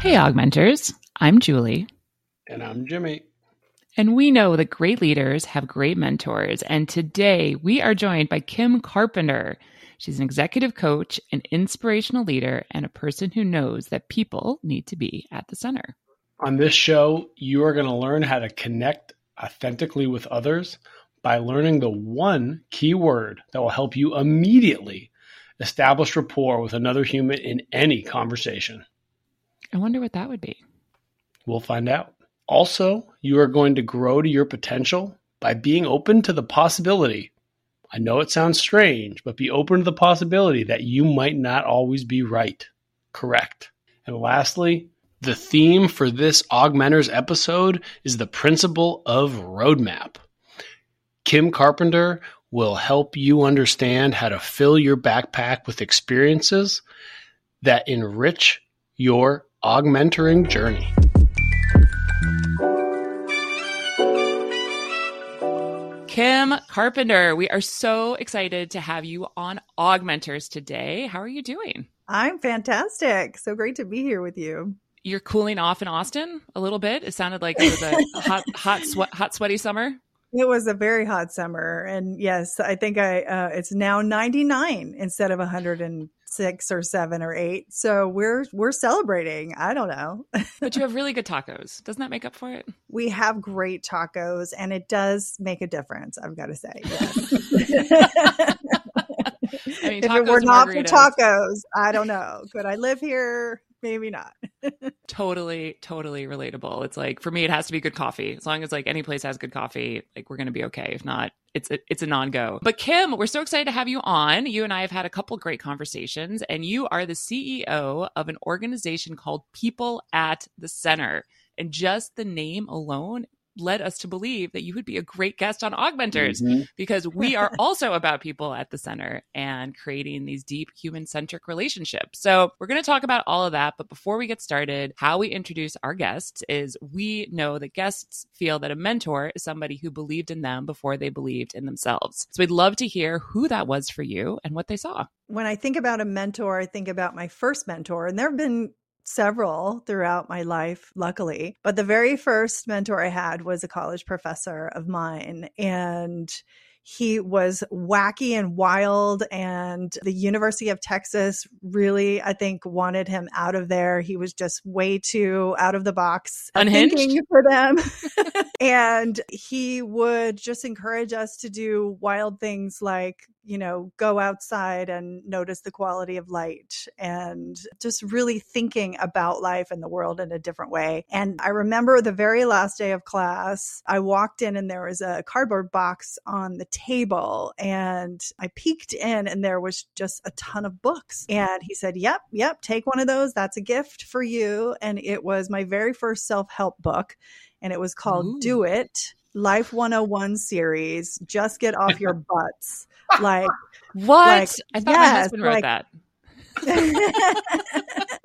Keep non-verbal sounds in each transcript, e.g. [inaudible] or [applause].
Hey, augmenters. I'm Julie. And I'm Jimmy. And we know that great leaders have great mentors. And today we are joined by Kim Carpenter. She's an executive coach, an inspirational leader, and a person who knows that people need to be at the center. On this show, you are going to learn how to connect authentically with others by learning the one key word that will help you immediately establish rapport with another human in any conversation. I wonder what that would be. We'll find out. Also, you are going to grow to your potential by being open to the possibility. I know it sounds strange, but be open to the possibility that you might not always be right. Correct. And lastly, the theme for this Augmenters episode is the principle of roadmap. Kim Carpenter will help you understand how to fill your backpack with experiences that enrich your augmenting journey. Kim Carpenter, we are so excited to have you on Augmenters today. How are you doing? I'm fantastic. So great to be here with you. You're cooling off in Austin a little bit. It sounded like it was a [laughs] hot, hot, sweat, hot, sweaty summer. It was a very hot summer, and yes, I think I uh, it's now 99 instead of 106 or seven or eight. So we're we're celebrating. I don't know, [laughs] but you have really good tacos. Doesn't that make up for it? We have great tacos, and it does make a difference. I've got to say, yes. [laughs] [laughs] I mean, if it were not for tacos, I don't know. Could I live here? maybe not. Totally, totally relatable. It's like for me, it has to be good coffee. As long as like any place has good coffee, like we're gonna be okay. If not, it's a, it's a non-go. But Kim, we're so excited to have you on. You and I have had a couple great conversations, and you are the CEO of an organization called People at the Center. And just the name alone led us to believe that you would be a great guest on Augmenters mm-hmm. [laughs] because we are also about people at the center and creating these deep human centric relationships. So, we're going to talk about all of that. But before we get started, how we introduce our guests is we know that guests feel that a mentor is somebody who believed in them before they believed in themselves. So, we'd love to hear who that was for you and what they saw. When I think about a mentor, I think about my first mentor, and there have been several throughout my life, luckily. But the very first mentor I had was a college professor of mine. And he was wacky and wild and the university of texas really i think wanted him out of there he was just way too out of the box unhinged for them [laughs] and he would just encourage us to do wild things like you know, go outside and notice the quality of light and just really thinking about life and the world in a different way. And I remember the very last day of class, I walked in and there was a cardboard box on the table and I peeked in and there was just a ton of books. And he said, Yep, yep, take one of those. That's a gift for you. And it was my very first self help book and it was called Ooh. Do It Life 101 series. Just get off your [laughs] butts. Like what? Like, I thought yes, my husband wrote like, that. [laughs]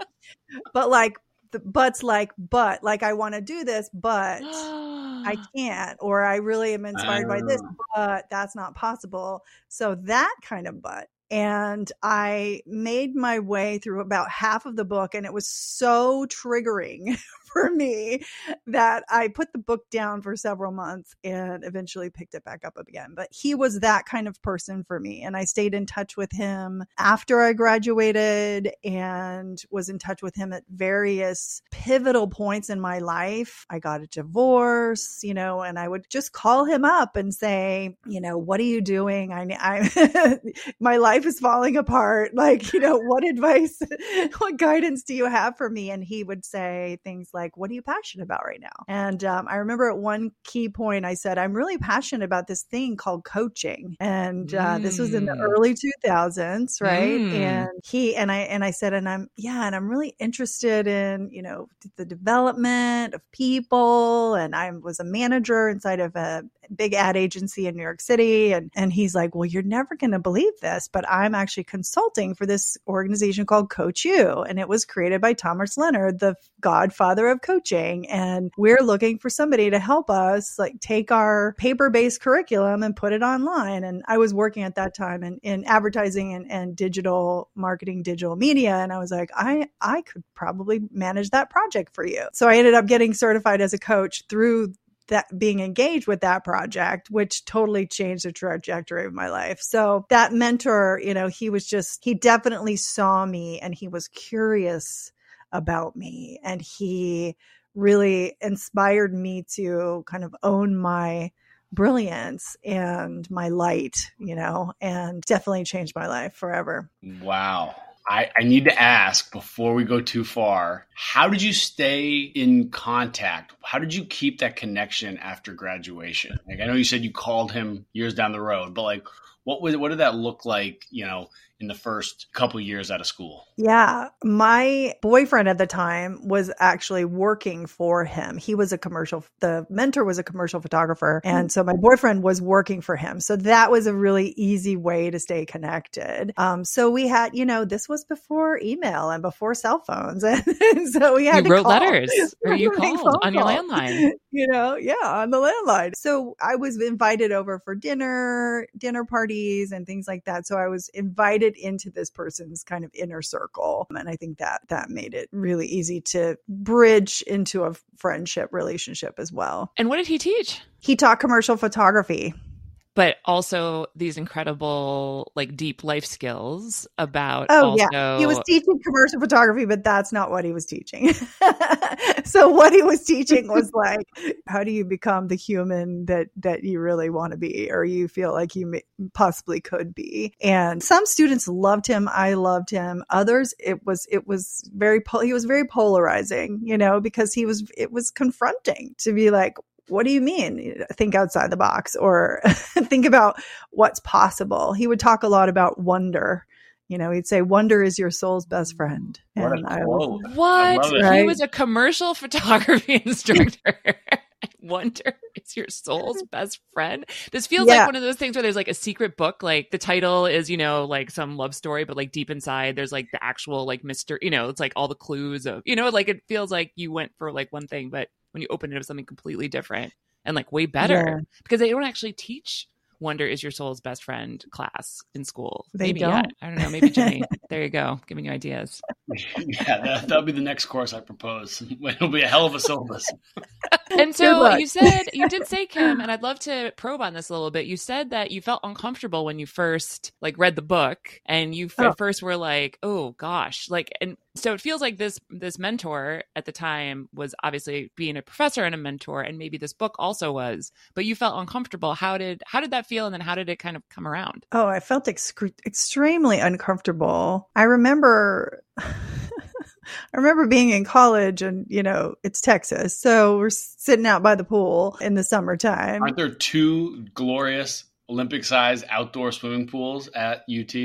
but like the butts like but like I want to do this, but I [gasps] can't, or I really am inspired by this, oh. but that's not possible. So that kind of but. And I made my way through about half of the book, and it was so triggering [laughs] for me that I put the book down for several months and eventually picked it back up again. But he was that kind of person for me. And I stayed in touch with him after I graduated and was in touch with him at various pivotal points in my life. I got a divorce, you know, and I would just call him up and say, you know, what are you doing? I, I [laughs] my life is falling apart. Like, you know, what advice, [laughs] what guidance do you have for me? And he would say things like, like, what are you passionate about right now? And um, I remember at one key point, I said, I'm really passionate about this thing called coaching. And uh, mm. this was in the mm. early 2000s, right? Mm. And he, and I, and I said, and I'm, yeah, and I'm really interested in, you know, the development of people. And I was a manager inside of a big ad agency in New York City. And, and he's like, well, you're never going to believe this, but I'm actually consulting for this organization called Coach U. And it was created by Thomas Leonard, the godfather of of coaching and we're looking for somebody to help us like take our paper-based curriculum and put it online. And I was working at that time in, in advertising and, and digital marketing, digital media. And I was like, I, I could probably manage that project for you. So I ended up getting certified as a coach through that being engaged with that project, which totally changed the trajectory of my life. So that mentor, you know, he was just, he definitely saw me and he was curious about me and he really inspired me to kind of own my brilliance and my light, you know, and definitely changed my life forever. Wow. I, I need to ask before we go too far how did you stay in contact how did you keep that connection after graduation like i know you said you called him years down the road but like what was what did that look like you know in the first couple years out of school? Yeah, my boyfriend at the time was actually working for him. He was a commercial the mentor was a commercial photographer and so my boyfriend was working for him. So that was a really easy way to stay connected. Um, so we had, you know, this was before email and before cell phones [laughs] and so we had You wrote call. letters [laughs] or you called on your landline. [laughs] you know, yeah, on the landline. So I was invited over for dinner, dinner parties and things like that. So I was invited into this person's kind of inner circle. And I think that that made it really easy to bridge into a friendship relationship as well. And what did he teach? He taught commercial photography. But also these incredible, like deep life skills about. Oh, also, yeah. He was teaching commercial photography, but that's not what he was teaching. [laughs] so what he was teaching was [laughs] like, how do you become the human that that you really want to be, or you feel like you may, possibly could be? And some students loved him. I loved him. Others, it was it was very pol- he was very polarizing, you know, because he was it was confronting to be like, what do you mean think outside the box or [laughs] think about what's possible he would talk a lot about wonder you know he'd say wonder is your soul's best friend What a and I was, What? love it. He was a commercial [laughs] photography instructor. I [laughs] wonder is your soul's best friend? This feels Yeah. like one of those things where there's like a secret book, like the title is, you know, like some love story, but like deep inside there's like the actual like mystery, you know, it's like all the clues of, you know, like it feels like you went for like one thing, but when you open it, up something completely different and like way better Yeah. because they don't actually teach Wonder is your soul's best friend class in school. They maybe don't. yet. I don't know. Maybe Jimmy. [laughs] there you go. Giving you ideas. [laughs] yeah, that, that'll be the next course I propose. [laughs] It'll be a hell of a syllabus. And so you said you did say Kim, and I'd love to probe on this a little bit. You said that you felt uncomfortable when you first like read the book, and you f- Oh. first were like, "Oh gosh," like, and so it feels like this this mentor at the time was obviously being a professor and a mentor, and maybe this book also was, but you felt uncomfortable. How did how did that feel, and then how did it kind of come around? oh i felt excre- extremely uncomfortable i remember [laughs] I remember being in college and, you know, it's Texas. So we're sitting out by the pool in the summertime. Aren't there two glorious Olympic sized outdoor swimming pools at UT?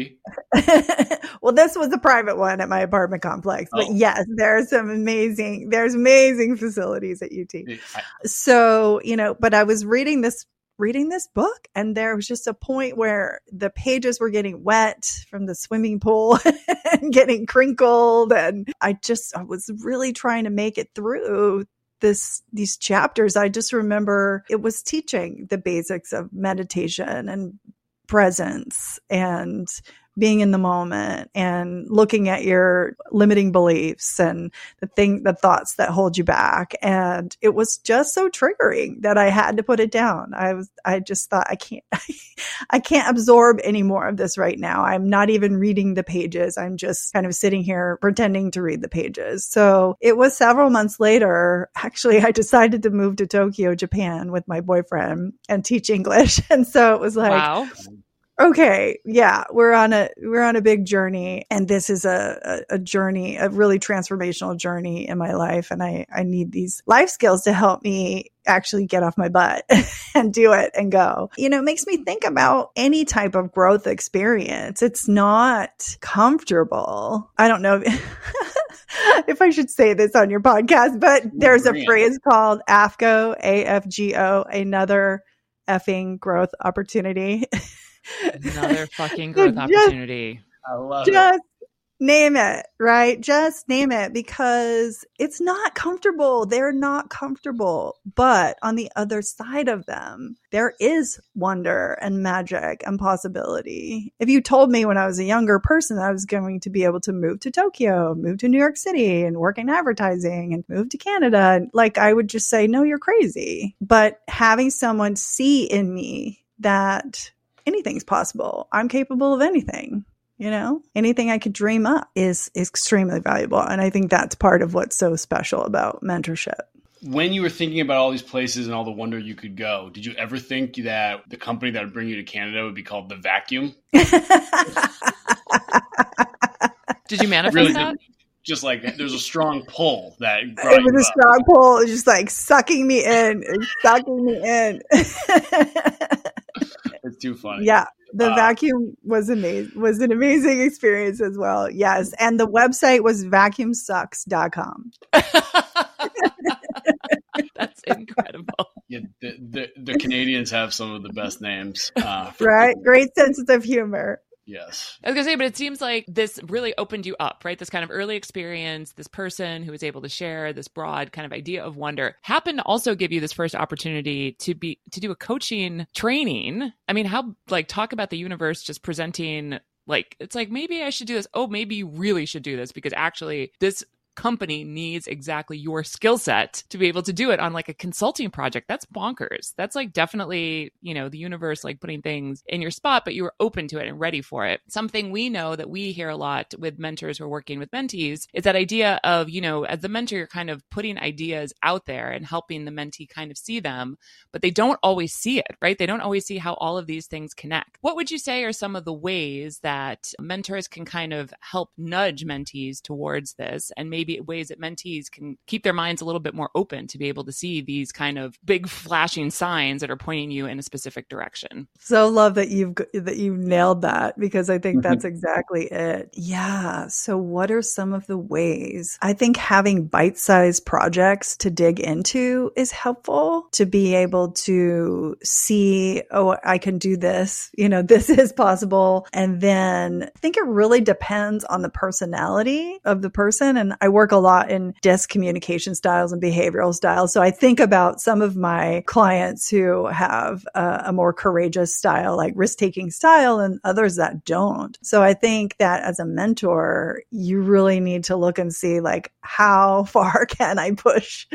[laughs] well, this was a private one at my apartment complex, but Oh. yes, there are some amazing, there's amazing facilities at UT. I- So, you know, but I was reading this reading this book and there was just a point where the pages were getting wet from the swimming pool [laughs] and getting crinkled and I just I was really trying to make it through this these chapters i just remember it was teaching the basics of meditation and presence and being in the moment and looking at your limiting beliefs and the thing the thoughts that hold you back. And it was just so triggering that i had to put it down. I was i just thought i can't [laughs] i can't absorb any more of this right now. I'm not even reading the pages. I'm just kind of sitting here pretending to read the pages. So it was several months later actually i decided to move to tokyo japan with my boyfriend and teach english. [laughs] And so it was like wow. Okay yeah we're on a we're on a big journey and this is a, a, a journey a really transformational journey in my life and i i need these life skills to help me actually get off my butt [laughs] and do it and go. You know it makes me think about any type of growth experience. It's not comfortable. I don't know if, [laughs] if i should say this on your podcast but there's a phrase called afgo afgo another effing growth opportunity [laughs] Another fucking So [laughs] growth just- opportunity. I love it. just name it, right? Just name it because it's not comfortable. They're not comfortable. But on the other side of them, there is wonder and magic and possibility. If you told me when I was a younger person I was going to be able to move to Tokyo, move to New York City and work in advertising and move to Canada, like I would just say, no, you're crazy. But having someone see in me that anything's possible, I'm capable of anything you know? Anything i could dream up is, is extremely valuable and i think that's part of what's so special about mentorship. When you were thinking about all these places and all the wonder you could go did you ever think that the company that would bring you to canada would be called the vacuum? [laughs] [laughs] Did you manifest really that just like there's a strong pull that it was a strong pull just like sucking me in sucking me in. [laughs] It's too funny. Yeah the uh, vacuum was amazing was an amazing experience as well yes and the website was vacuumsucks.com [laughs] that's incredible. Yeah the, the, the, canadians have some of the best names uh, right great sense of humor Yes. I was gonna say, but it seems like this really opened you up, right? This kind of early experience, this person who was able to share this broad kind of idea of wonder happened to also give you this first opportunity to be to do a coaching training. I mean, how like talk about the universe just presenting like it's like maybe I should do this. Oh, maybe you really should do this because actually this company needs exactly your skill set to be able to do it on like a consulting project. That's bonkers. That's like definitely, you know, the universe like putting things in your spot, but you were open to it and ready for it. Something we know that we hear a lot with mentors who are working with mentees is that idea of, you know, as the mentor, you're kind of putting ideas out there and helping the mentee kind of see them, but they don't always see it, right? They don't always see how all of these things connect. What would you say are some of the ways that mentors can kind of help nudge mentees towards this and maybe maybe ways that mentees can keep their minds a little bit more open to be able to see these kind of big flashing signs that are pointing you in a specific direction. So love that you've that you've nailed that because I think that's [laughs] exactly it. Yeah. So what are some of the ways? I think having bite-sized projects to dig into is helpful to be able to see, oh, I can do this, you know, [laughs] this is possible. And then I think it really depends on the personality of the person. And I work a lot in DISC communication styles and behavioral styles. So I think about some of my clients who have a, a more courageous style, like risk taking style, and others that don't. So I think that as a mentor, you really need to look and see like how [laughs] far can I push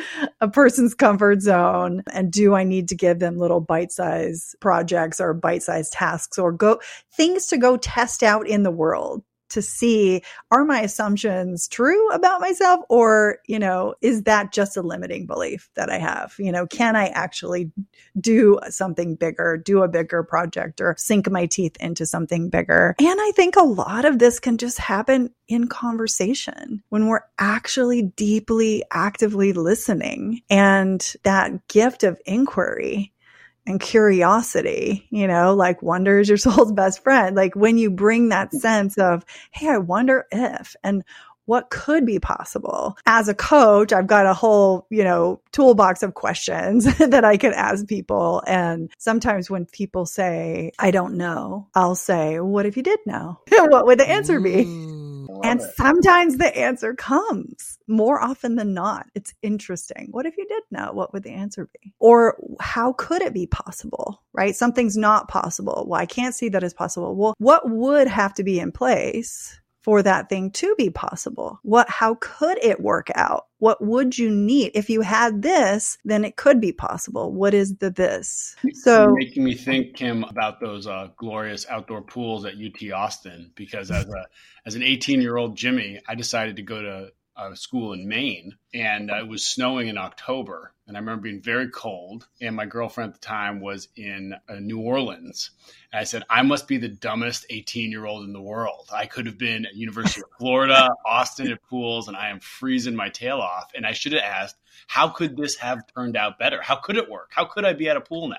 a person's comfort zone? And do I need to give them little bite size projects or bite size tasks or go things to go test out in the world to see are my assumptions true about myself? Or you know is that just a limiting belief that i have? You know can i actually do something bigger do a bigger project or sink my teeth into something bigger? And i think a lot of this can just happen in conversation when we're actually deeply actively listening. And that gift of inquiry and curiosity, you know, like wonder is your [laughs] soul's best friend. Like when you bring that sense of, Hey, I wonder if, and what could be possible. As a coach i've got a whole you know toolbox of questions [laughs] that i could ask people. And sometimes when people say i don't know i'll say what if you did know? [laughs] What would the answer be mm. And it. sometimes the answer comes more often than not. It's interesting. What if you did know? What would the answer be? Or how could it be possible? Right? Something's not possible. Well, I can't see that as possible. Well, what would have to be in place for that thing to be possible? What, how could it work out? What would you need? If you had this, then it could be possible. What is the this? So You're making me think, Kim, about those uh, glorious outdoor pools at UT Austin, because as a, as an 18 year old Jimmy, I decided to go to a school in Maine, and uh, it was snowing in October. And I remember being very cold, and my girlfriend at the time was in uh, New Orleans. And I said, "I must be the dumbest 18 year old in the world. I could have been at University of Florida, [laughs] Austin at pools, and I am freezing my tail off. And I should have asked, how could this have turned out better? How could it work? How could I be at a pool now?"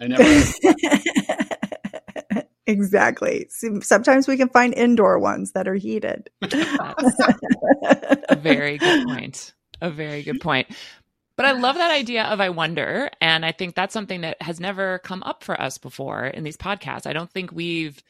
I never. [laughs] Exactly. Sometimes we can find indoor ones that are heated. a [laughs] very good point. A very good point. But I love that idea of I wonder. And I think that's something that has never come up for us before in these podcasts. I don't think we've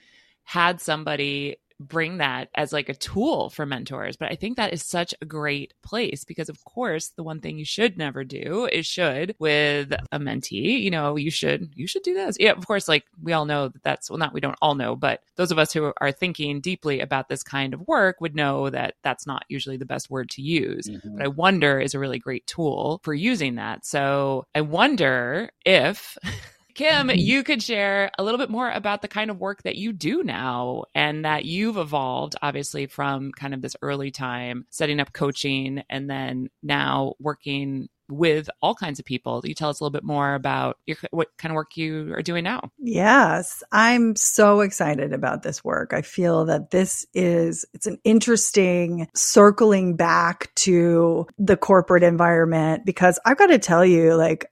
had somebody bring that as like a tool for mentors. But I think that is such a great place because, of course, the one thing you should never do is should with a mentee. You know, you should you should do this. Yeah, of course. Like we all know that that's well, not we don't all know, but those of us who are thinking deeply about this kind of work would know that that's not usually the best word to use. Mm-hmm. But I wonder is a really great tool for using that. So I wonder if [laughs] Kim, mm-hmm. you could share a little bit more about the kind of work that you do now and that you've evolved, obviously, from kind of this early time setting up coaching and then now working with all kinds of people. You tell us a little bit more about your, what kind of work you are doing now. Yes, I'm so excited about this work. I feel that this is it's an interesting circling back to the corporate environment because I've got to tell you like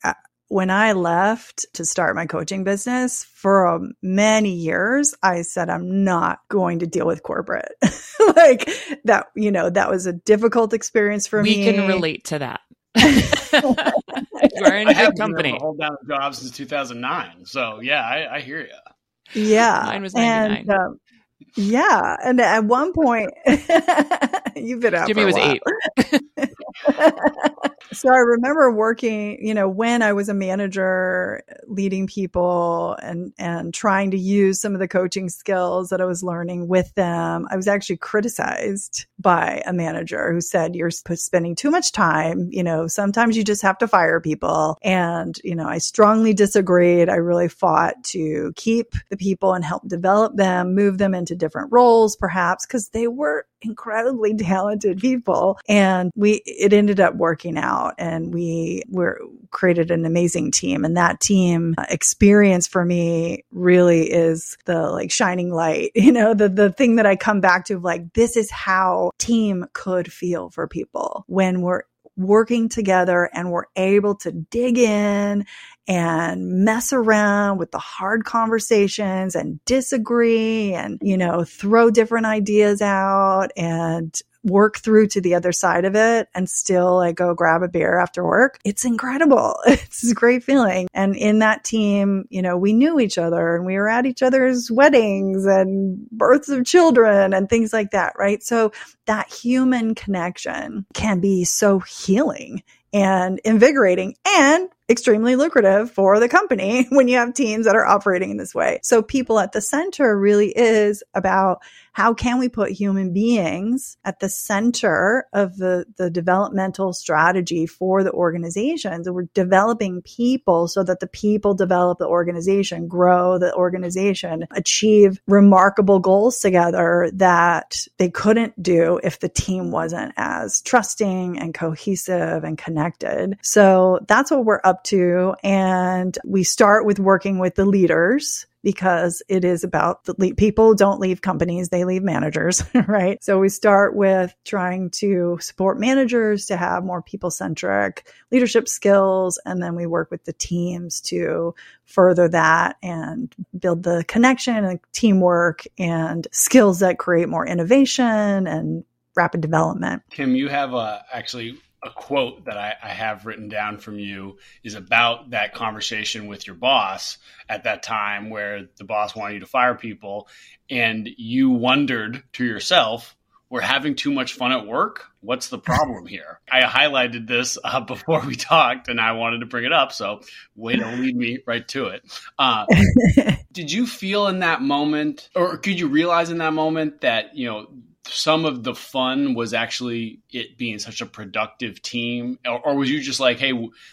when I left to start my coaching business for um, many years, I said, I'm not going to deal with corporate. [laughs] like that, you know, that was a difficult experience for we me. We can relate to that. [laughs] you are in a good company. Hold down a job since 2009. So yeah, I, I hear you. Yeah. Mine was 99. And, um, yeah. And at one point, [laughs] you've been out. Jimmy was eight. [laughs] so I remember working, you know, when I was a manager, leading people and and trying to use some of the coaching skills that I was learning with them. I was actually criticized by a manager who said you're spending too much time, you know, sometimes you just have to fire people. And, you know, I strongly disagreed. I really fought to keep the people and help develop them, move them into different roles perhaps because they were incredibly [laughs] talented people and we it ended up working out and we were created an amazing team and that team uh, experience for me really is the like shining light [laughs] you know the the thing that I come back to like this is how team could feel for people when we're working together and we're able to dig in and mess around with the hard conversations and disagree and, you know, throw different ideas out and work through to the other side of it and still like go grab a beer after work. It's incredible. [laughs] It's a great feeling. And in that team, you know, we knew each other and we were at each other's weddings and births of children and things like that, right? So that human connection can be so healing and invigorating and extremely lucrative for the company [laughs] when you have teams that are operating in this way. So people at the center really is about how can we put human beings at the center of the, the developmental strategy for the organizations? We're developing people so that the people develop the organization, grow the organization, achieve remarkable goals together that they couldn't do if the team wasn't as trusting and cohesive and connected. So that's what we're up to. And we start with working with the leaders because it is about the le- people don't leave companies, they leave managers, [laughs] right? So we start with trying to support managers to have more people centric leadership skills. And then we work with the teams to further that and build the connection and teamwork and skills that create more innovation and rapid development. Kim, you have a actually a quote that I, I, have written down from you is about that conversation with your boss at that time where the boss wanted you to fire people and you wondered to yourself we're having too much fun at work? What's the problem here? I highlighted this uh, [laughs] before we talked and i wanted to bring it up so way to lead me right to it. Uh, [laughs] did you feel in that moment or could you realize in that moment that you know some of the fun was actually it being such a productive team? Or, or, was you just like hey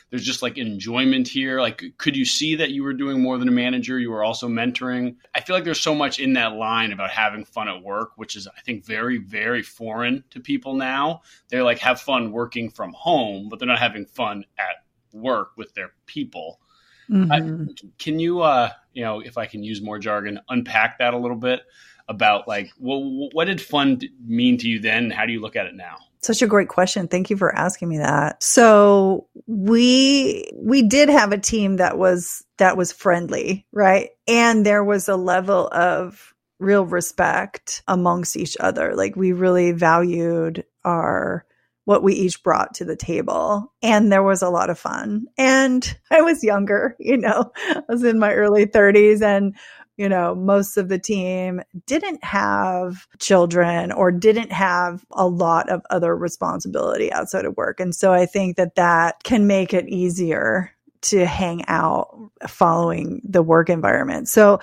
there's just like enjoyment here? Like could you see that you were doing more than a manager? You were also mentoring? I feel like there's so much in that line about having fun at work which is i think very very foreign to people now. They're like have fun working from home but they're not having fun at work with their people. Mm-hmm. can you uh you know if i can use more jargon unpack that a little bit about like well, what did fun mean to you then? How do you look at it now? Such a great question. Thank you for asking me that. So we we did have a team that was that was friendly, right? And there was a level of real respect amongst each other. Like we really valued our what we each brought to the table. And there was a lot of fun. And [laughs] I was younger, you know, I was in my early 30s and you know, most of the team didn't have children or didn't have a lot of other responsibility outside of work. And so I think that that can make it easier to hang out following the work environment. So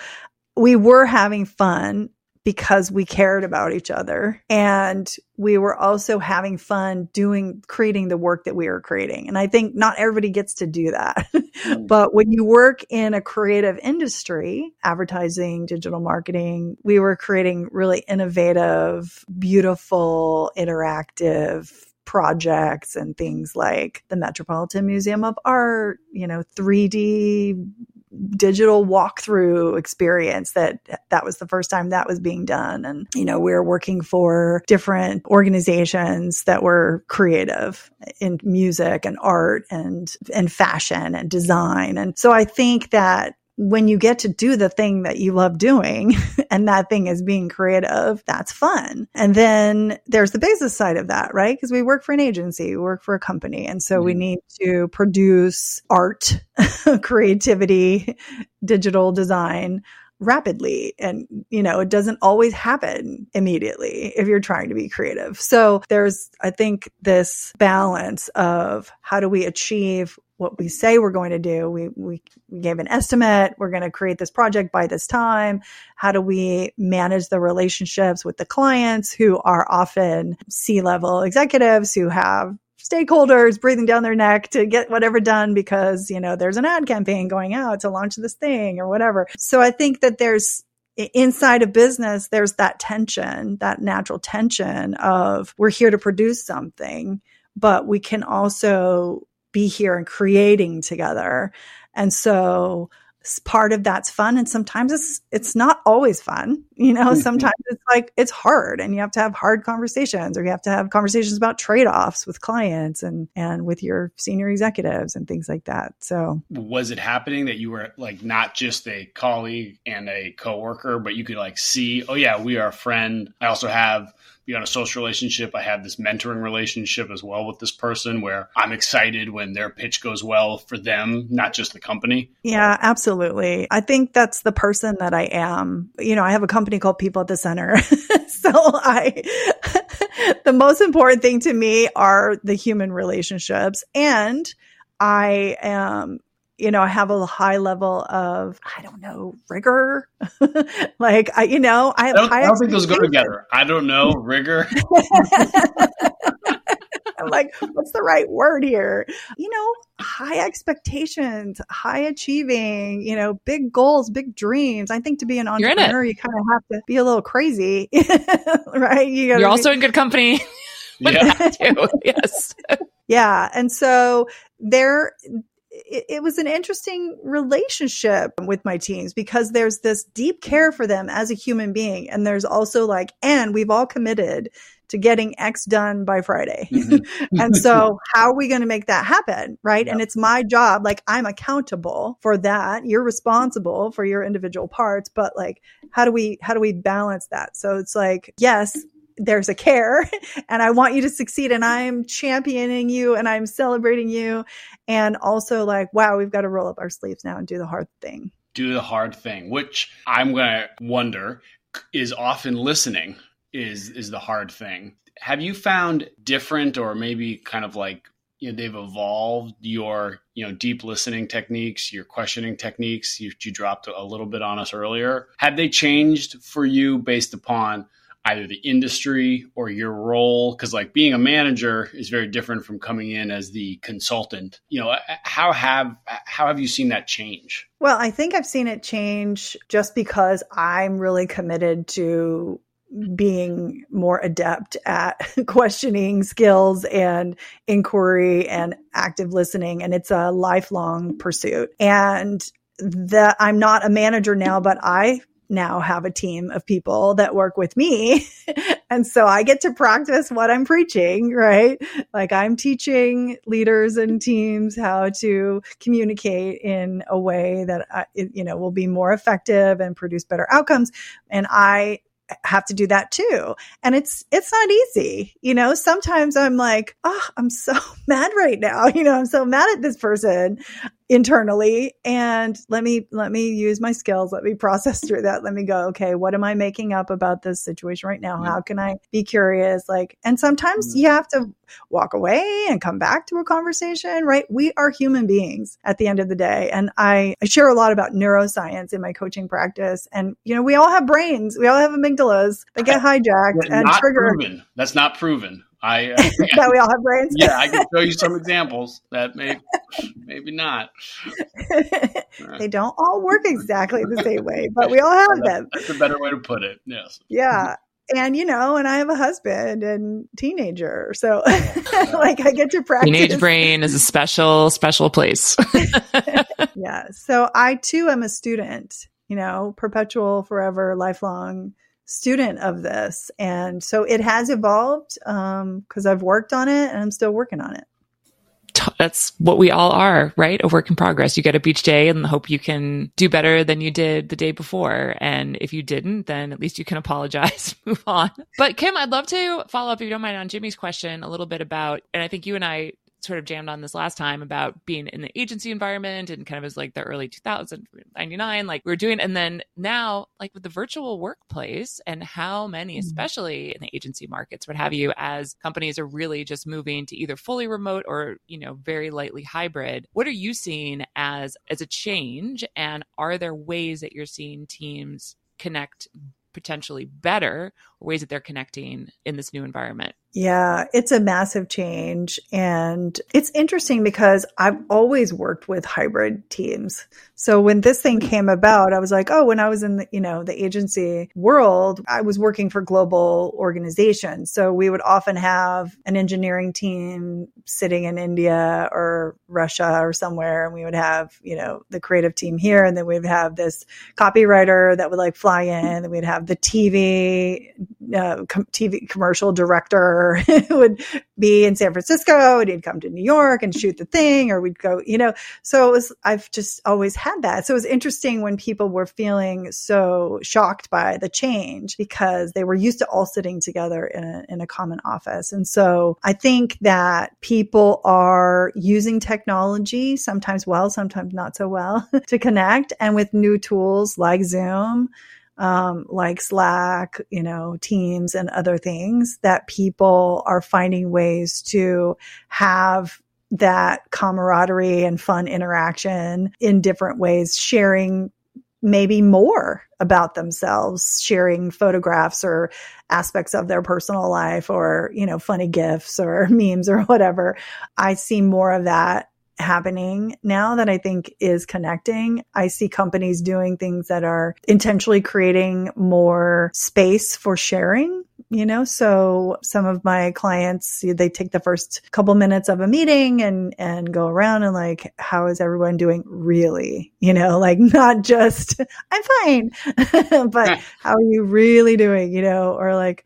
we were having fun because we cared about each other. And we were also having fun doing creating the work that we were creating. And i think not everybody gets to do that. [laughs] Mm. but when you work in a creative industry advertising digital marketing we were creating really innovative beautiful interactive projects and things like the Metropolitan Museum of Art, you know, 3D digital walkthrough experience that that was the first time that was being done. And you know we are working for different organizations that were creative in music and art and and fashion and design. And so i think that when you get to do the thing that you love doing [laughs] and that thing is being creative, that's fun. And then there's the business side of that, right? Because we work for an agency, we work for a company. And so mm-hmm. we need to produce art, [laughs] creativity, digital design rapidly and you know it doesn't always happen immediately if you're trying to be creative so there's i think this balance of how do we achieve what we say we're going to do. We, we, we gave an estimate. We're going to create this project by this time. How do we manage the relationships with the clients who are often C level executives who have stakeholders breathing down their neck to get whatever done because, you know, there's an ad campaign going out to launch this thing or whatever. So I think that there's inside a business, there's that tension, that natural tension of we're here to produce something, but we can also be here and creating together. And so part of that's fun and sometimes it's it's not always fun you know mm-hmm. sometimes it's like it's hard and you have to have hard conversations or you have to have conversations about trade-offs with clients and and with your senior executives and things like that so was it happening that you were like not just a colleague and a coworker but you could like see oh yeah we are a friend i also have beyond a social relationship, I have this mentoring relationship as well with this person where I'm excited when their pitch goes well for them, not just the company. Yeah, absolutely. I think that's the person that I am. You know, I have a company called People at the Center. [laughs] so I, [laughs] the most important thing to me are the human relationships. And I am you know, I have a high level of, I don't know, rigor. [laughs] like, I, you know, I I don't, I don't think those go together. I don't know, rigor. [laughs] [laughs] I'm like, what's the right word here? You know, high expectations, high achieving, you know, big goals, big dreams. I think to be an entrepreneur, you kind of have to be a little crazy, right? You You're be- also in good company. yeah. yes. Yeah. And so there, it, it, was an interesting relationship with my teams because there's this deep care for them as a human being. And there's also like, and we've all committed to getting X done by Friday. Mm-hmm. [laughs] and so how are we going to make that happen? Right. Yep. And it's my job. Like I'm accountable for that. You're responsible for your individual parts, but like, how do we, how do we balance that? So it's like, yes, there's a care [laughs] and I want you to succeed and mm-hmm. I'm championing you and I'm celebrating you. And also like, wow, we've got to roll up our sleeves now and do the hard thing. Do the hard thing, which I'm going to wonder is often listening is is the hard thing. Have you found different or maybe kind of like you know they've evolved your you know deep listening techniques your questioning techniques you, you dropped a little bit on us earlier have they changed for you based upon either the industry or your role because like being a manager is very different from coming in as the consultant. You know how have how have you seen that change? Well i think i've seen it change just because i'm really committed to being more adept at [laughs] questioning skills and inquiry and active listening and it's a lifelong pursuit. And that I'm not a manager now but I now have a team of people that work with me. [laughs] and so I get to practice what I'm preaching, right? Like I'm teaching leaders and teams how to communicate in a way that, I, you know, will be more effective and produce better outcomes. And I have to do that too. And it's, it's not easy. You know, sometimes I'm like, oh, I'm so [laughs] mad right now. You know, I'm so mad at this person. Internally and let me let me use my skills. Let me process through that. Let me go okay what am i making up about this situation right now? How can i be curious? Like and sometimes mm-hmm. you have to walk away and come back to a conversation right? We are human beings at the end of the day and i, I share a lot about neuroscience in my coaching practice and you know we all have brains. We all have amygdalas that get [laughs] hijacked and trigger proven. that's not proven I uh, [laughs] that we all have brains. yeah, I can show you some examples that may maybe not. [laughs] they don't all work [laughs] exactly the same way, but we all have them. That's a better way to put it. Yes. Yeah. And you know, and I have a husband and teenager, so like I get to practice. Teenage brain is a special, special place. yeah. So I too am a student. You know, perpetual, forever, lifelong student of this. And so it has evolved because um, I've worked on it and I'm still working on it. That's what we all are, right? A work in progress. You get up each day and hope you can do better than you did the day before. And if you didn't, then at least you can [laughs] apologize, [laughs] move on. But Kim, I'd love to follow up, if you don't mind, on Jimmy's question a little bit about, and I think you and I sort of jammed on this last time about being in the agency environment and kind of as like the early 2099 like we are doing. And then now, like with the virtual workplace and how many, mm-hmm. especially in the agency markets, what have you, as companies are really just moving to either fully remote or, you know, very lightly hybrid. What are you seeing as, as a change? And are there ways that you're seeing teams connect potentially better ways that they're connecting in this new environment? Yeah, it's a massive change. And it's interesting because I've always worked with hybrid teams. So when this thing came about, I was like, oh, when I was in the, you know, the agency world, I was working for global organizations. So we would often have an engineering team sitting in India or Russia or somewhere. And we would have, you know, the creative team here. And then we'd have this copywriter that would like fly in and we'd have the TV, uh, com- TV commercial director [laughs] would be in San Francisco and he'd come to New York and shoot the thing, or we'd go, you know. So it was, I've just always had that. So it was interesting when people were feeling so shocked by the change because they were used to all sitting together in a, in a common office. And so I think that people are using technology, sometimes well, sometimes not so well, [laughs] to connect. And with new tools like Zoom, um, like Slack, you know, Teams and other things that people are finding ways to have that camaraderie and fun interaction in different ways, sharing maybe more about themselves, sharing photographs or aspects of their personal life or, you know, funny gifs or [laughs] memes or whatever. I see more of that happening. Now that I think is connecting. I see companies doing things that are intentionally creating more space for sharing you know? So some of my clients they take the first couple minutes of a meeting and and go around and like how is everyone doing really? You know [laughs] like not just i'm fine [laughs] but how are you really doing? You know or like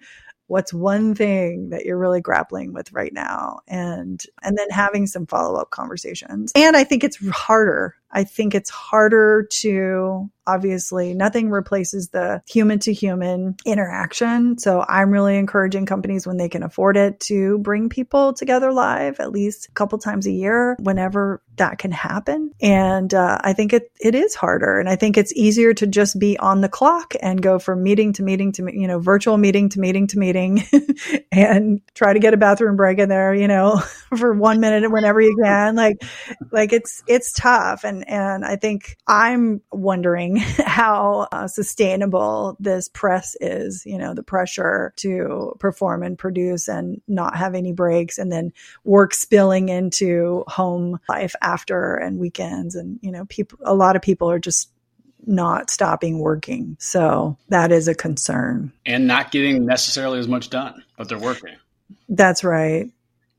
what's one thing that you're really grappling with right now? And and then having some follow-up conversations. And i think it's harder. I think it's harder to obviously nothing replaces the human to human interaction. So I'm really encouraging companies when they can afford it to bring people together live at least a couple times a year whenever that can happen. And uh, I think it, it is harder. And I think it's easier to just be on the clock and go from meeting to meeting to, you know, virtual meeting to meeting to meeting [laughs] and try to get a bathroom break in there, you know, [laughs] for one minute whenever you can. Like, like it's, it's tough. And and, I think I'm wondering [laughs] how uh, sustainable this press is, you know, the pressure to perform and produce and not have any breaks and then work spilling into home life after and weekends. And, you know, people, a lot of people are just not stopping working. So that is a concern. And not getting necessarily as much done, but they're working. That's right.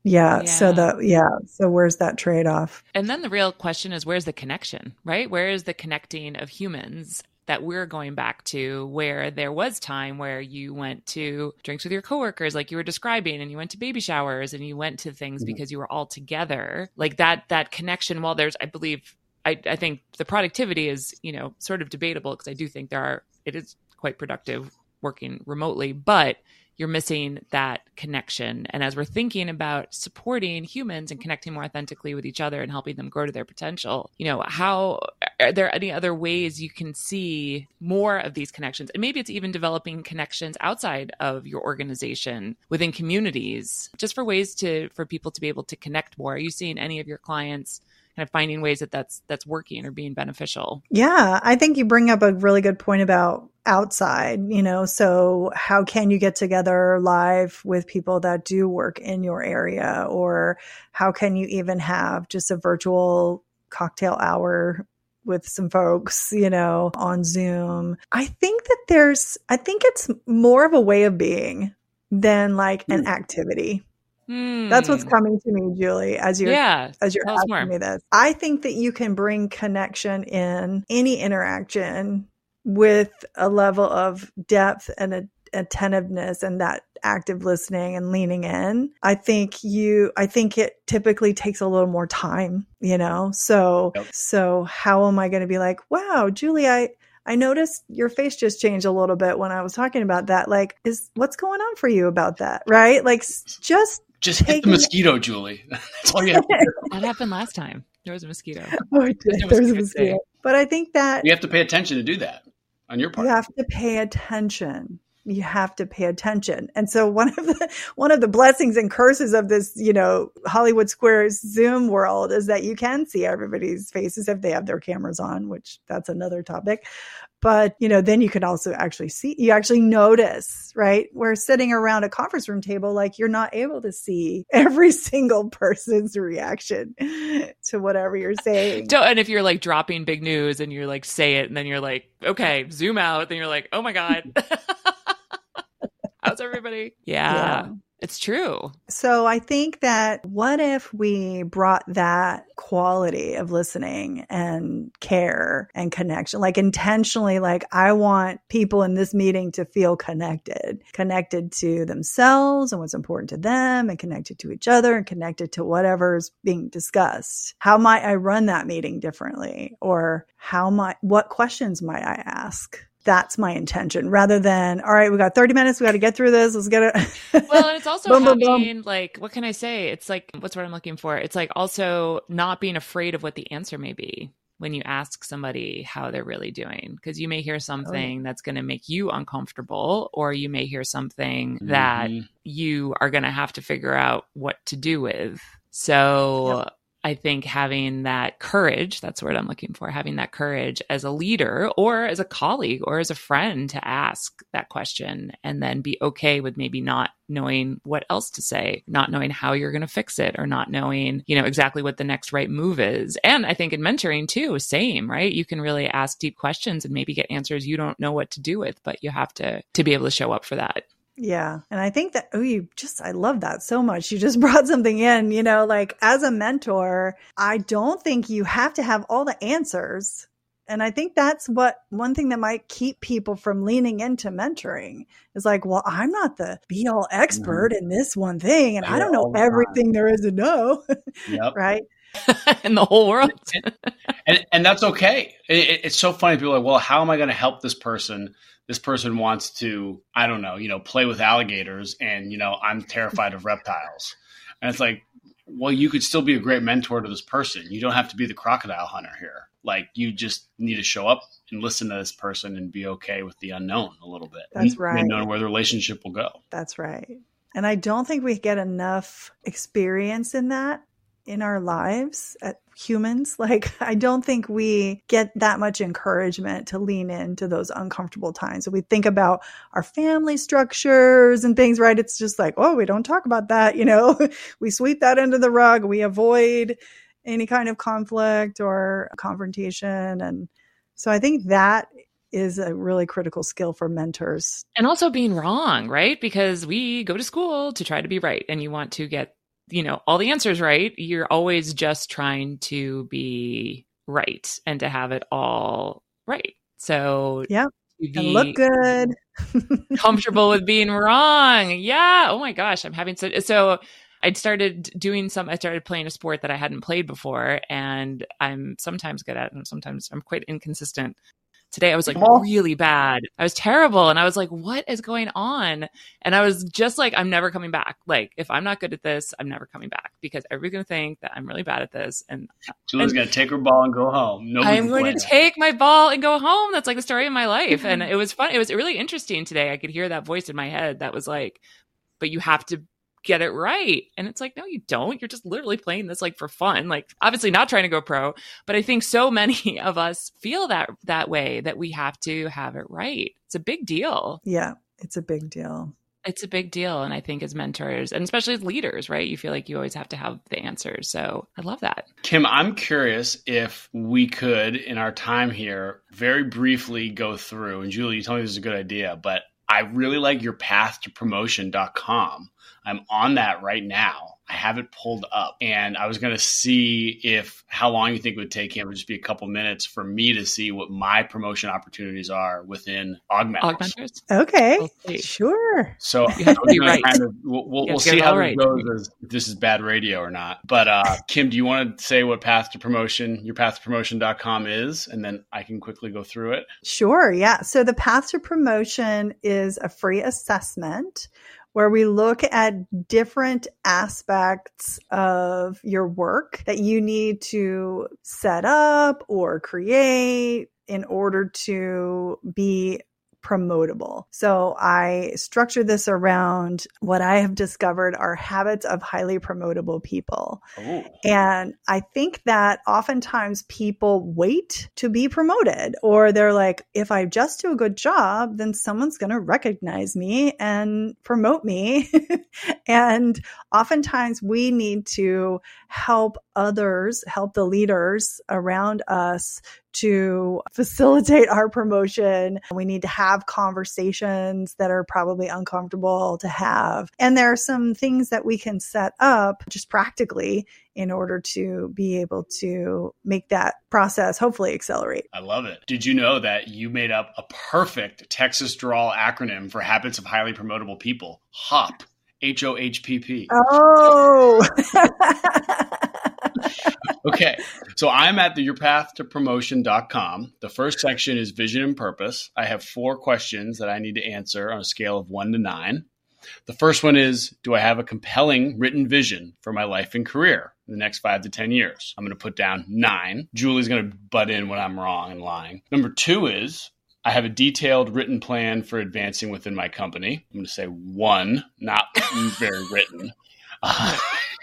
Yeah, yeah. So the yeah. So where's that trade off? And then the real question is where's the connection, right? Where is the connecting of humans that we're going back to where there was time where you went to drinks with your coworkers like you were describing and you went to baby showers and you went to things mm-hmm. because you were all together like that that connection while there's i believe I, I think the productivity is you know sort of debatable because i do think there are it is quite productive working remotely but you're missing that connection. And as we're thinking about supporting humans and connecting more authentically with each other and helping them grow to their potential, you know, how are there any other ways you can see more of these connections? And maybe it's even developing connections outside of your organization within communities, just for ways to for people to be able to connect more. Are you seeing any of your clients kind of finding ways that that's that's working or being beneficial yeah i think you bring up a really good point about outside you know so how can you get together live with people that do work in your area or how can you even have just a virtual cocktail hour with some folks, you know, on Zoom. I think that there's, I think it's more of a way of being than like an hmm. activity. That's what's hmm. coming to me, Julie, as you're yeah, as you're asking me this. I think that you can bring connection in any interaction with a level of depth and a, attentiveness and that active listening and leaning in. I think you I think it typically takes a little more time, you know. So yep. so how am I going to be like, "Wow, Julie, I I noticed your face just changed a little bit when I was talking about that. Like, is what's going on for you about that? Right? Like, just just hit the mosquito, Julie. [laughs] That's all you have to do. [laughs] That happened last time. There was a mosquito. [laughs] Oh, it did. There was a mosquito. But I think that you have to pay attention to do that on your part. You have to pay attention. You have to pay attention. And so one of the one of the blessings and curses of this, you know, Hollywood Squares Zoom world is that you can see everybody's faces if they have their cameras on, which that's another topic. But you know then you can also actually see you actually notice right? We're sitting around a conference room table like you're not able to see every [laughs] single person's reaction to whatever you're saying. And if you're like dropping big news and you're like say it and then you're like okay zoom out then you're like oh my god [laughs] how's everybody yeah. yeah. It's true. So I think that what if we brought that quality of listening and care and connection, like intentionally, like I want people in this meeting to feel connected, connected to themselves and what's important to them and connected to each other and connected to whatever's being discussed. How might I run that meeting differently? Or how might, what questions might I ask? That's my intention rather than all right we got 30 minutes we got to get through this let's get it [laughs] well and it's also boom, [laughs] having boom, boom. like what can i say it's like what's what i'm looking for it's like also not being afraid of what the answer may be when you ask somebody how they're really doing because you may hear something oh. that's going to make you uncomfortable or you may hear something mm-hmm. that you are going to have to figure out what to do with so yep. I think having that courage, that's what I'm looking for, having that courage as a leader or as a colleague or as a friend to ask that question and then be okay with maybe not knowing what else to say, not knowing how you're going to fix it or not knowing, you know, exactly what the next right move is. And I think in mentoring too, same, right? You can really ask deep questions and maybe get answers you don't know what to do with, but you have to to be able to show up for that. Yeah. And I think that, oh, you just, I love that so much. You just [laughs] brought something in, you know, like as a mentor, I don't think you have to have all the answers. And I think that's what one thing that might keep people from leaning into mentoring is like, well, I'm not the be all expert mm-hmm. in this one thing, and I don't know everything there is to know. Yep. [laughs] right. [laughs] in the whole world. and, and, and, that's okay. It, it's so funny. People are like, well, how am I going to help this person? This person wants to, I don't know, you know, play with alligators and, you know, I'm terrified of reptiles. And it's like, well, you could still be a great mentor to this person. You don't have to be the crocodile hunter here. Like you just need to show up and listen to this person and be okay with the unknown a little bit. That's right. And knowing where the relationship will go. That's right. And I don't think we get enough experience in that in our lives at humans. [laughs] Like, I don't think we get that much encouragement to lean into those uncomfortable times. So we think about our family structures and things, right? It's just like, oh, we don't talk about that. [laughs] You know, we sweep that under the rug. We avoid any kind of conflict or confrontation. And so I think that is a really critical skill for mentors. And also being wrong, right? Because we go to school to try to be right and you want to get you know, all the answers right. You're always just trying to be right and to have it all right. So, yeah. And look good. [laughs] comfortable with being wrong. Yeah. Oh my gosh. I'm having so, so I'd started doing some, I started playing a sport that I hadn't played before and I'm sometimes good at it and sometimes I'm quite inconsistent Today I was like really bad. I was terrible. And I was like, what is going on? And I was just like, I'm never coming back. Like, if I'm not good at this, I'm never coming back because everybody's going to think that I'm really bad at this. And Julie's going to take her ball and go home. Nobody I'm going to take my ball and go home. That's like the story of my life. and it was fun. It was really interesting today. I could hear that voice in my head that was like, but you have to get it right. And it's like, no, you don't. You're just literally playing this like for fun. Like obviously not trying to go pro, but I think so many [laughs] of us feel that that way that we have to have it right. It's a big deal. Yeah, it's a big deal. It's a big deal. And I think as mentors and especially as leaders, right? You feel like you always have to have the answers. So I love that. Kim, I'm curious if we could, in our time here, very briefly go through, and Julie, you told me this is a good idea, but I really like your path to promotion.com I'm on that right now. I have it pulled up and I was going to see if how long you think it would take him. It would just be a couple minutes for me to see what my promotion opportunities are within Augmenters. Augmenters? Okay. We'll sure. So [laughs] right. kind of, we'll, we'll, we'll see how right. it goes as, if this is bad radio or not. But uh, [laughs] Kim, do you want to say what path to promotion, your path to promotion.com is? And then I can quickly go through it. Sure. Yeah. So the path to promotion is a free assessment where we look at different aspects of your work that you need to set up or create in order to be promotable. So I structure this around what I have discovered are habits of highly promotable people. Oh. And I think that oftentimes people wait to be promoted or they're like, if I just do a good job, then someone's going to recognize me and promote me. [laughs] and oftentimes we need to help others, help the leaders around us to facilitate our promotion. We need to have conversations that are probably uncomfortable to have. And there are some things that we can set up just practically in order to be able to make that process hopefully accelerate. I love it. Did you know that you made up a perfect Texas Drawl acronym for habits of highly promotable people? HOP. H O H P P. Oh. [laughs] [laughs] okay. So I'm at the yourpathtopromotion.com. The first section is vision and purpose. I have four questions that I need to answer on a scale of one to nine. The first one is Do I have a compelling written vision for my life and career in the next five to 10 years? I'm going to put down nine. Julie's going to butt in when I'm wrong and lying. Number two is I have a detailed written plan for advancing within my company. I'm going to say one, not very written. [laughs] Uh,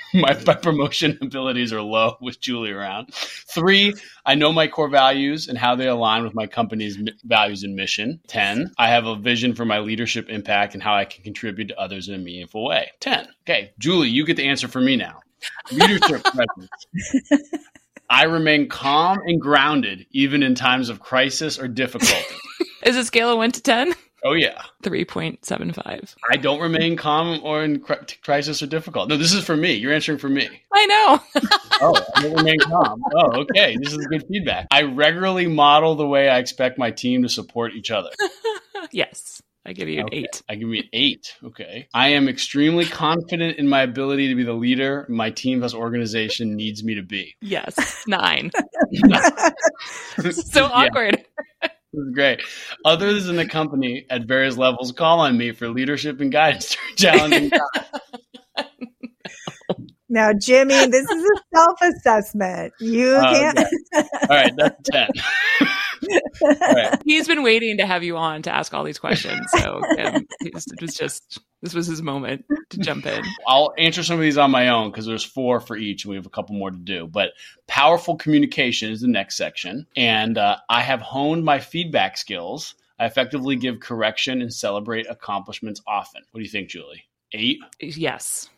[laughs] my, my, promotion [laughs] abilities are low with Julie around. Three, I know my core values and how they align with my company's values and mission. 10, I have a vision for my leadership impact and how I can contribute to others in a meaningful way. 10. Okay, Julie, you get the answer for me now. Leadership [laughs] presence. I remain calm and grounded even in times of crisis or difficulty. Is it scale of 1 to 10? Oh yeah, three point seven five. I don't remain calm or in crisis or difficult. No, this is for me. You're answering for me. I know. [laughs] oh, I don't remain calm. Oh, okay. This is good feedback. I regularly model the way I expect my team to support each other. yes. I give you an okay. eight. I give you an eight. Okay. I am extremely confident in my ability to be the leader my team plus organization needs me to be. Yes. Nine. [laughs] [laughs] so awkward. This is great. Others in the company at various levels call on me for leadership and guidance [laughs] during challenging times. [laughs] Now, Jimmy, this is a self assessment. You uh, can't. All right, that's 10. [laughs] right. He's been waiting to have you on to ask all these questions. So um, it was just this was his moment to jump in. [laughs] I'll answer some of these on my own because there's four for each, and we have a couple more to do. But powerful communication is the next section, and uh, I have honed my feedback skills. I effectively give correction and celebrate accomplishments often. What do you think, Julie? Eight? Yes.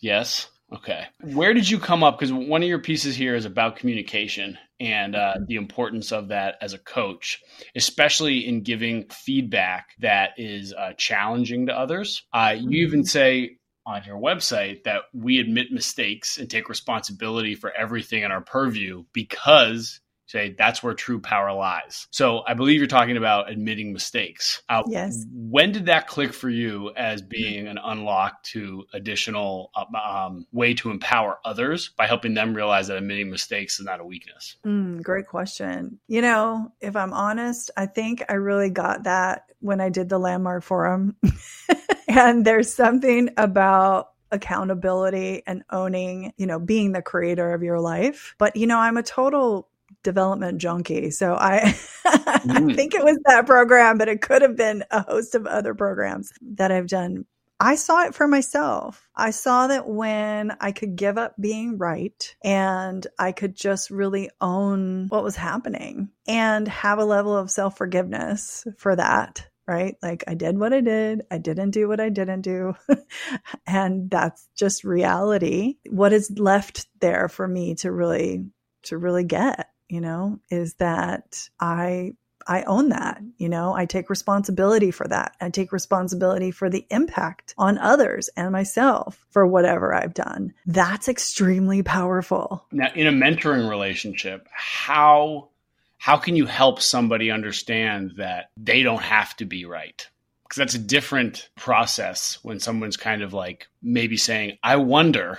Yes. Okay. Where did you come up? Because one of your pieces here is about communication and uh, the importance of that as a coach, especially in giving feedback that is uh, challenging to others. Uh, you even mm-hmm. say on your website that we admit mistakes and take responsibility for everything in our purview because say that's where true power lies. So I believe you're talking about admitting mistakes. Uh, yes. When did that click for you as being an unlock to additional um, way to empower others by helping them realize that admitting mistakes is not a weakness? Mm, great question. You know, if I'm honest, I think I really got that when I did the landmark forum. [laughs] and there's something about accountability and owning, you know, being the creator of your life. But, you know, I'm a total development junkie. So I, [laughs] mm. I think it was that program, but it could have been a host of other programs that I've done. I saw it for myself. I saw that when I could give up being right and I could just really own what was happening and have a level of self forgiveness for that right? Like I did what I did, I didn't do what I didn't do. [laughs] and that's just reality. What is left there for me to really to really get you know, is that I I own that. You know, I take responsibility for that. I take responsibility for the impact on others and myself for whatever I've done. That's extremely powerful. Now, in a mentoring relationship, how how can you help somebody understand that they don't have to be right? Because that's a different process when someone's kind of like maybe saying, "I wonder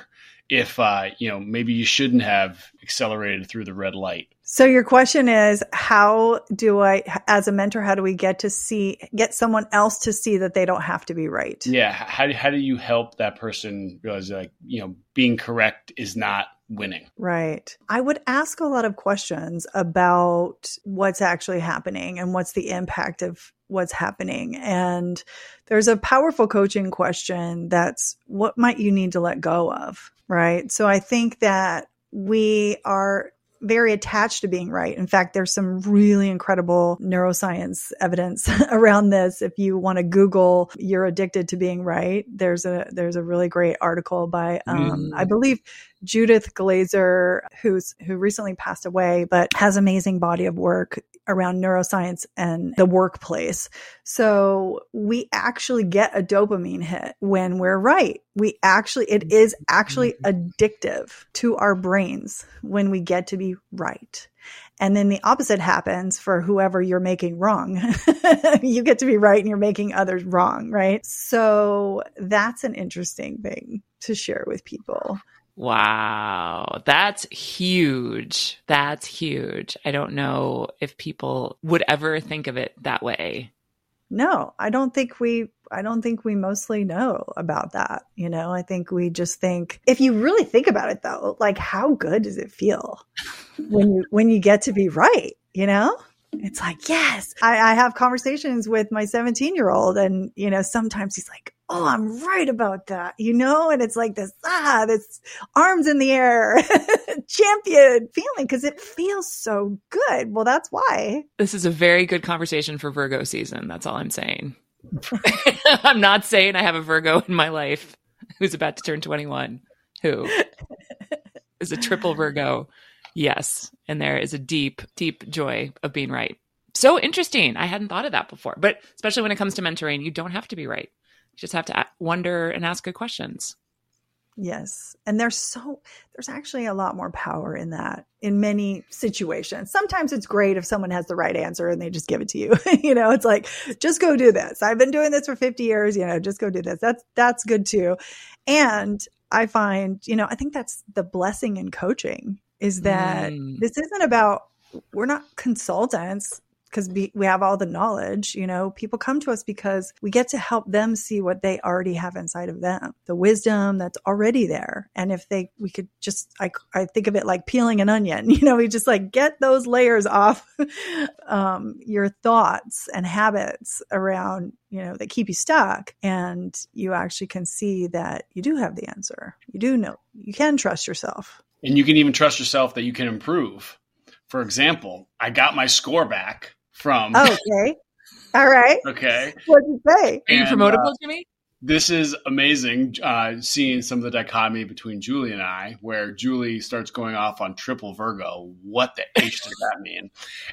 if uh, you know maybe you shouldn't have accelerated through the red light so your question is how do i as a mentor how do we get to see get someone else to see that they don't have to be right? Yeah. How, how do you help that person realize like you know being correct is not winning? Right. I would ask a lot of questions about what's actually happening and what's the impact of what's happening. And there's a powerful coaching question that's what might you need to let go of? Right? So I think that we are very attached to being right. In fact, there's some really incredible neuroscience evidence [laughs] around this. If you want to Google "you're addicted to being right," there's a there's a really great article by um, mm. I believe Judith Glaser, who's who recently passed away, but has amazing body of work around neuroscience and the workplace. So we actually get a dopamine hit when we're right. We actually, it is actually mm-hmm. addictive to our brains when we get to be right. And then the opposite happens for whoever you're making wrong. [laughs] you get to be right and you're making others wrong, right? So that's an interesting thing to share with people. Wow, that's huge. That's huge. I don't know if people would ever think of it that way. No, I don't think we I don't think we mostly know about that, you know. I think we just think if you really think about it though, like how good does it feel [laughs] when you when you get to be right, you know? It's like, yes. I, I have conversations with my 17 year old and, you know, sometimes he's like, oh, I'm right about that, you know? And it's like this, ah, this arms in the air, [laughs] champion feeling because it feels so good. Well, that's why. This is a very good conversation for Virgo season. That's all I'm saying. [laughs] I'm not saying I have a Virgo in my life who's about to turn 21, who [laughs] is a triple Virgo. Yes. And there is a deep, deep joy of being right. So interesting. I hadn't thought of that before. But especially when it comes to mentoring, you don't have to be right just have to wonder and ask good questions. Yes. And there's so, there's actually a lot more power in that in many situations. Sometimes it's great if someone has the right answer and they just give it to you. [laughs] you know, it's like, just go do this. I've been doing this for 50 years, you know, just go do this. That's, that's good too. And I find, you know, I think that's the blessing in coaching is that mm. this isn't about, we're not consultants because we, have all the knowledge, you know, people come to us because we get to help them see what they already have inside of them, the wisdom that's already there. And if they, we could just, I, I think of it like peeling an onion, [laughs] you know, we just like get those layers off [laughs] um, your thoughts and habits around, you know, that keep you stuck. And you actually can see that you do have the answer. You do know, you can trust yourself. And you can even trust yourself that you can improve. For example, I got my score back from. Okay. All right. [laughs] okay. What did you say? Are you promotable, uh, Jimmy? This is amazing uh, seeing some of the dichotomy between Julie and I, where Julie starts going off on triple Virgo. What the H does that [laughs] mean?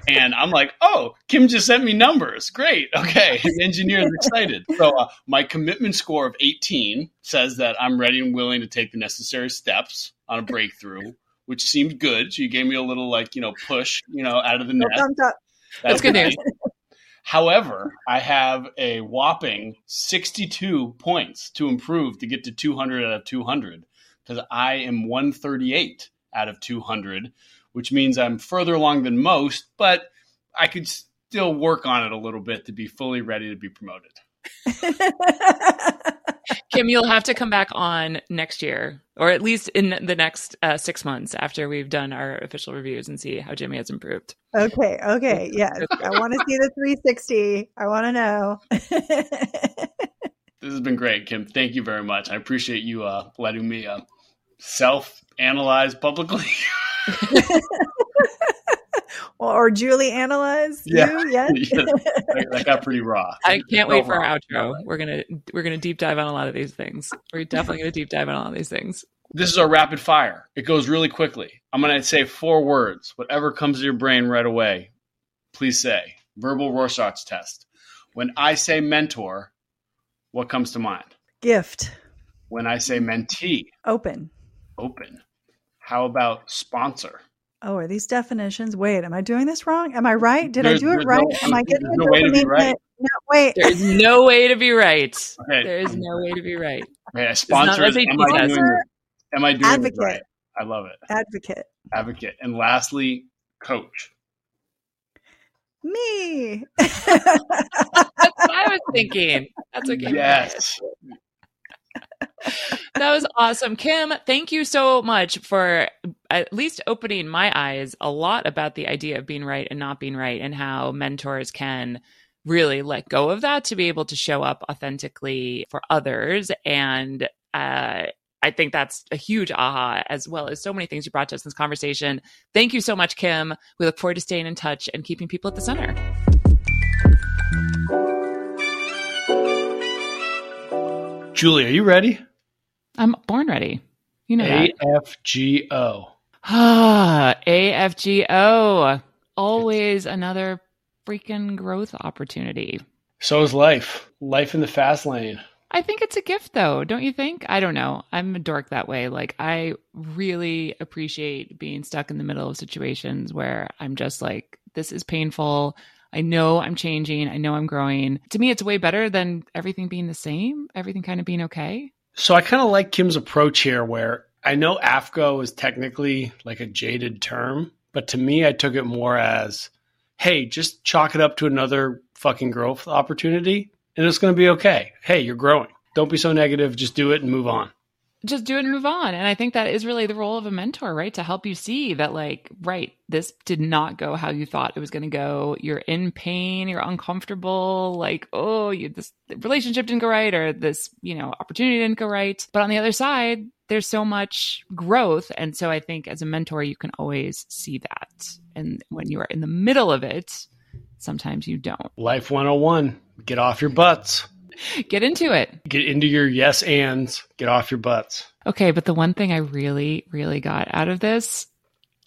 And I'm like, oh, Kim just sent me numbers. Great. Okay. [laughs] The engineer is excited. So uh, my commitment score of 18 says that I'm ready and willing to take the necessary steps on a breakthrough which seemed good. So you gave me a little like you know push, you know, out of the net. Thumbs up. That's good news. However, I have a whopping 62 points to improve to get to 200 out of 200 because I am 138 out of 200, which means I'm further along than most, but I could still work on it a little bit to be fully ready to be promoted. [laughs] Kim, you'll have to come back on next year, or at least in the next uh, six months after we've done our official reviews and see how Jimmy has improved. okay. Okay. [laughs] Yes. I want to see the 360. I want to know. [laughs] This has been great, Kim. Thank you very much. I appreciate you uh, letting me uh, self analyze publicly. [laughs] [laughs] or Julie analyze Yeah. you. [laughs] Yes. that, that got pretty raw. I can't wait for our outro. We're gonna we're gonna deep dive on a lot of these things. We're definitely gonna deep dive on all these things. This is our rapid fire. It goes really quickly. I'm going to say four words. Whatever comes to your brain right away, please say. Verbal Rorschach's test. When I say mentor, what comes to mind? Gift. When I say mentee, Open. open. How about sponsor? Oh, are these definitions? Wait, am I doing this wrong? Am I right? Did There's- I do it right? no- am I um, there's getting no way to be right. hit? No, wait. There's no way to be right. Okay. There is no way to be right. Okay, sponsor. not is- SAT Am I doing, am I doing this Advocate. right? I love it. Advocate. Advocate. And lastly, coach. Me. That's what I was thinking. That's okay. Yes. That was awesome. Kim, thank you so much for at least opening my eyes a lot about the idea of being right and not being right and how mentors can really let go of that to be able to show up authentically for others. And uh, I think that's a huge aha, as well as so many things you brought to us in this conversation. Thank you so much, Kim. We look forward to staying in touch and keeping people at the center. Julie, are you ready? I'm born ready. You know. AFGO. Ah, [sighs] AFGO. Always another freaking growth opportunity. So is life. Life in the fast lane. I think it's a gift though, don't you think? I don't know. I'm a dork that way. Like I really appreciate being stuck in the middle of situations where I'm just like this is painful. I know I'm changing. I know I'm growing. To me it's way better than everything being the same, everything kind of being okay. So I kind of like Kim's approach here, where I know AFGO is technically like a jaded term, but to me, I took it more as, hey, just chalk it up to another fucking growth opportunity, and it's going to be okay. Hey, you're growing. Don't be so negative. Just do it and move on. Just do it and move on. And I think that is really the role of a mentor, right? To help you see that, like, right, this did not go how you thought it was going to go. You're in pain, you're uncomfortable, like, oh, you, this relationship didn't go right, or this, you know, opportunity didn't go right. But on the other side, there's so much growth. And so I think as a mentor, you can always see that. And when you are in the middle of it, sometimes you don't. Life 101 get off your butts, [laughs] Get into it. get into your yes ands, get off your butts. Okay, but the one thing I really, really got out of this,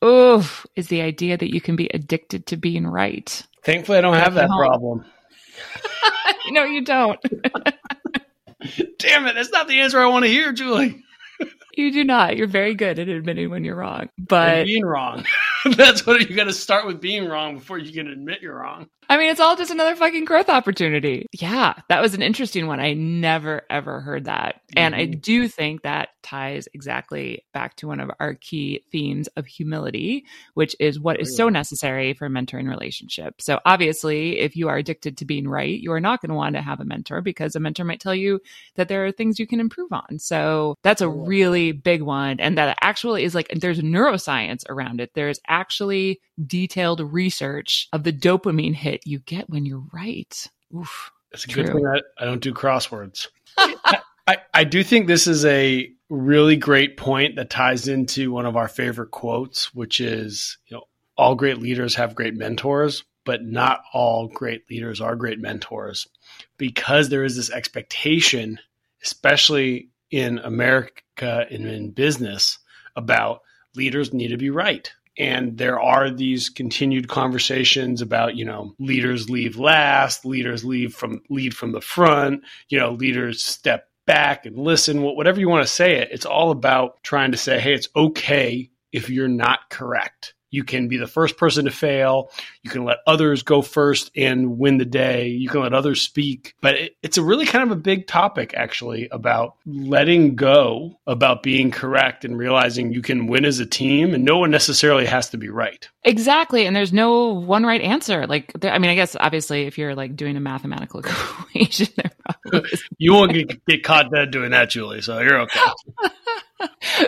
oof, is the idea that you can be addicted to being right. Thankfully, I don't have that problem. [laughs] no, you don't. [laughs] Damn it, that's not the answer I want to hear, Julie. You do not. You're very good at admitting when you're wrong. And But being wrong. that's what you got to start with being wrong before you can admit you're wrong. I mean, it's all just another fucking growth opportunity. Yeah, that was an interesting one. I never, ever heard that. And I Mhm. do think that ties exactly back to one of our key themes of humility, which is what is so necessary for a mentoring relationship. So, obviously, if you are addicted to being right, you are not going to want to have a mentor because a mentor might tell you that there are things you can improve on. So, that's a really big one. And that actually is like, there's neuroscience around it. There's actually detailed research of the dopamine hit you get when you're right. Oof. It's a good True. thing that I don't do crosswords. [laughs] I, I do think this is a really great point that ties into one of our favorite quotes, which is, you know, all great leaders have great mentors, but not all great leaders are great mentors because there is this expectation, especially in America and in business, about leaders need to be right. And there are these continued conversations about, you know, leaders leave last, leaders leave from lead from the front, you know, leaders step back and listen, whatever you want to say it. It's all about trying to say, hey, it's okay if you're not correct. You can be the first person to fail. You can let others go first and win the day. You can let others speak. But it, it's a really kind of a big topic, actually, about letting go, about being correct and realizing you can win as a team and no one necessarily has to be right. Exactly. And there's no one right answer. Like, there, I mean, I guess obviously if you're like doing a mathematical [laughs] equation, there probably [laughs] you won't get, get caught dead doing that, Julie. So you're okay. [laughs]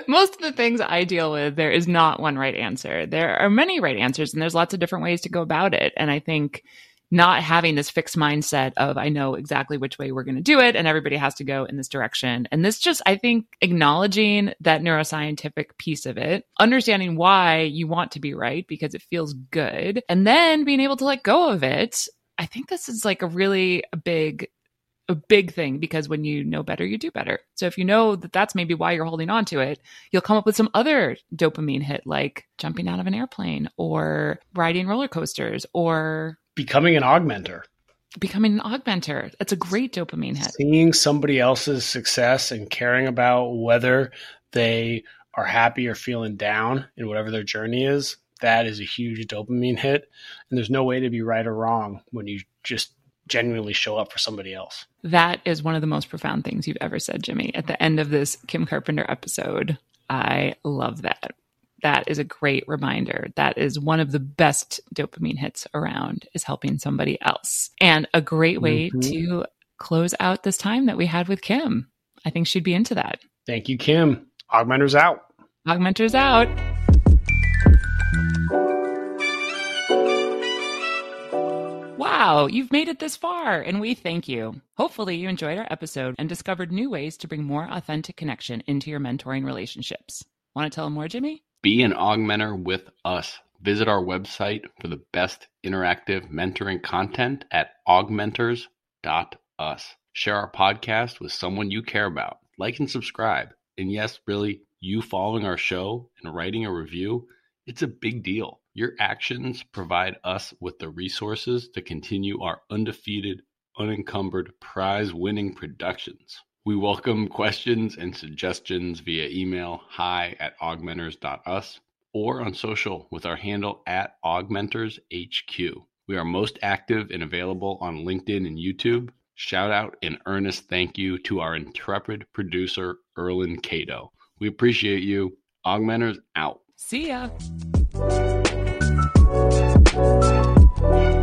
Most of the things I deal with, there is not one right answer. There are many right answers, and there's lots of different ways to go about it. And I think not having this fixed mindset of I know exactly which way we're going to do it and everybody has to go in this direction. And this just, I think, acknowledging that neuroscientific piece of it, understanding why you want to be right because it feels good, and then being able to let go of it. I think this is like a really big a big thing because when you know better, you do better. So if you know that that's maybe why you're holding on to it, you'll come up with some other dopamine hit like jumping out of an airplane or riding roller coasters or becoming an augmenter. Becoming an augmenter. That's a great dopamine hit. Seeing somebody else's success and caring about whether they are happy or feeling down in whatever their journey is, that is a huge dopamine hit. And there's no way to be right or wrong when you just genuinely show up for somebody else. That is one of the most profound things you've ever said, Jimmy. At the end of this Kim Carpenter episode, I love that. That is a great reminder. That is one of the best dopamine hits around is helping somebody else. And a great way mm-hmm. to close out this time that we had with Kim. I think she'd be into that. Thank you, Kim. Augmenters out. Augmenters out. Wow, you've made it this far, and we thank you. Hopefully, you enjoyed our episode and discovered new ways to bring more authentic connection into your mentoring relationships. Want to tell them more, Jimmy? Be an augmenter with us. Visit our website for the best interactive mentoring content at augmenters.us. Share our podcast with someone you care about. Like and subscribe. And yes, really, you following our show and writing a review, it's a big deal. Your actions provide us with the resources to continue our undefeated, unencumbered, prize winning productions. We welcome questions and suggestions via email hi at augmenters.us or on social with our handle at augmentershq. We are most active and available on LinkedIn and YouTube. Shout out and earnest thank you to our intrepid producer, Erlin Cato. We appreciate you. Augmenters out. See ya. Thank you.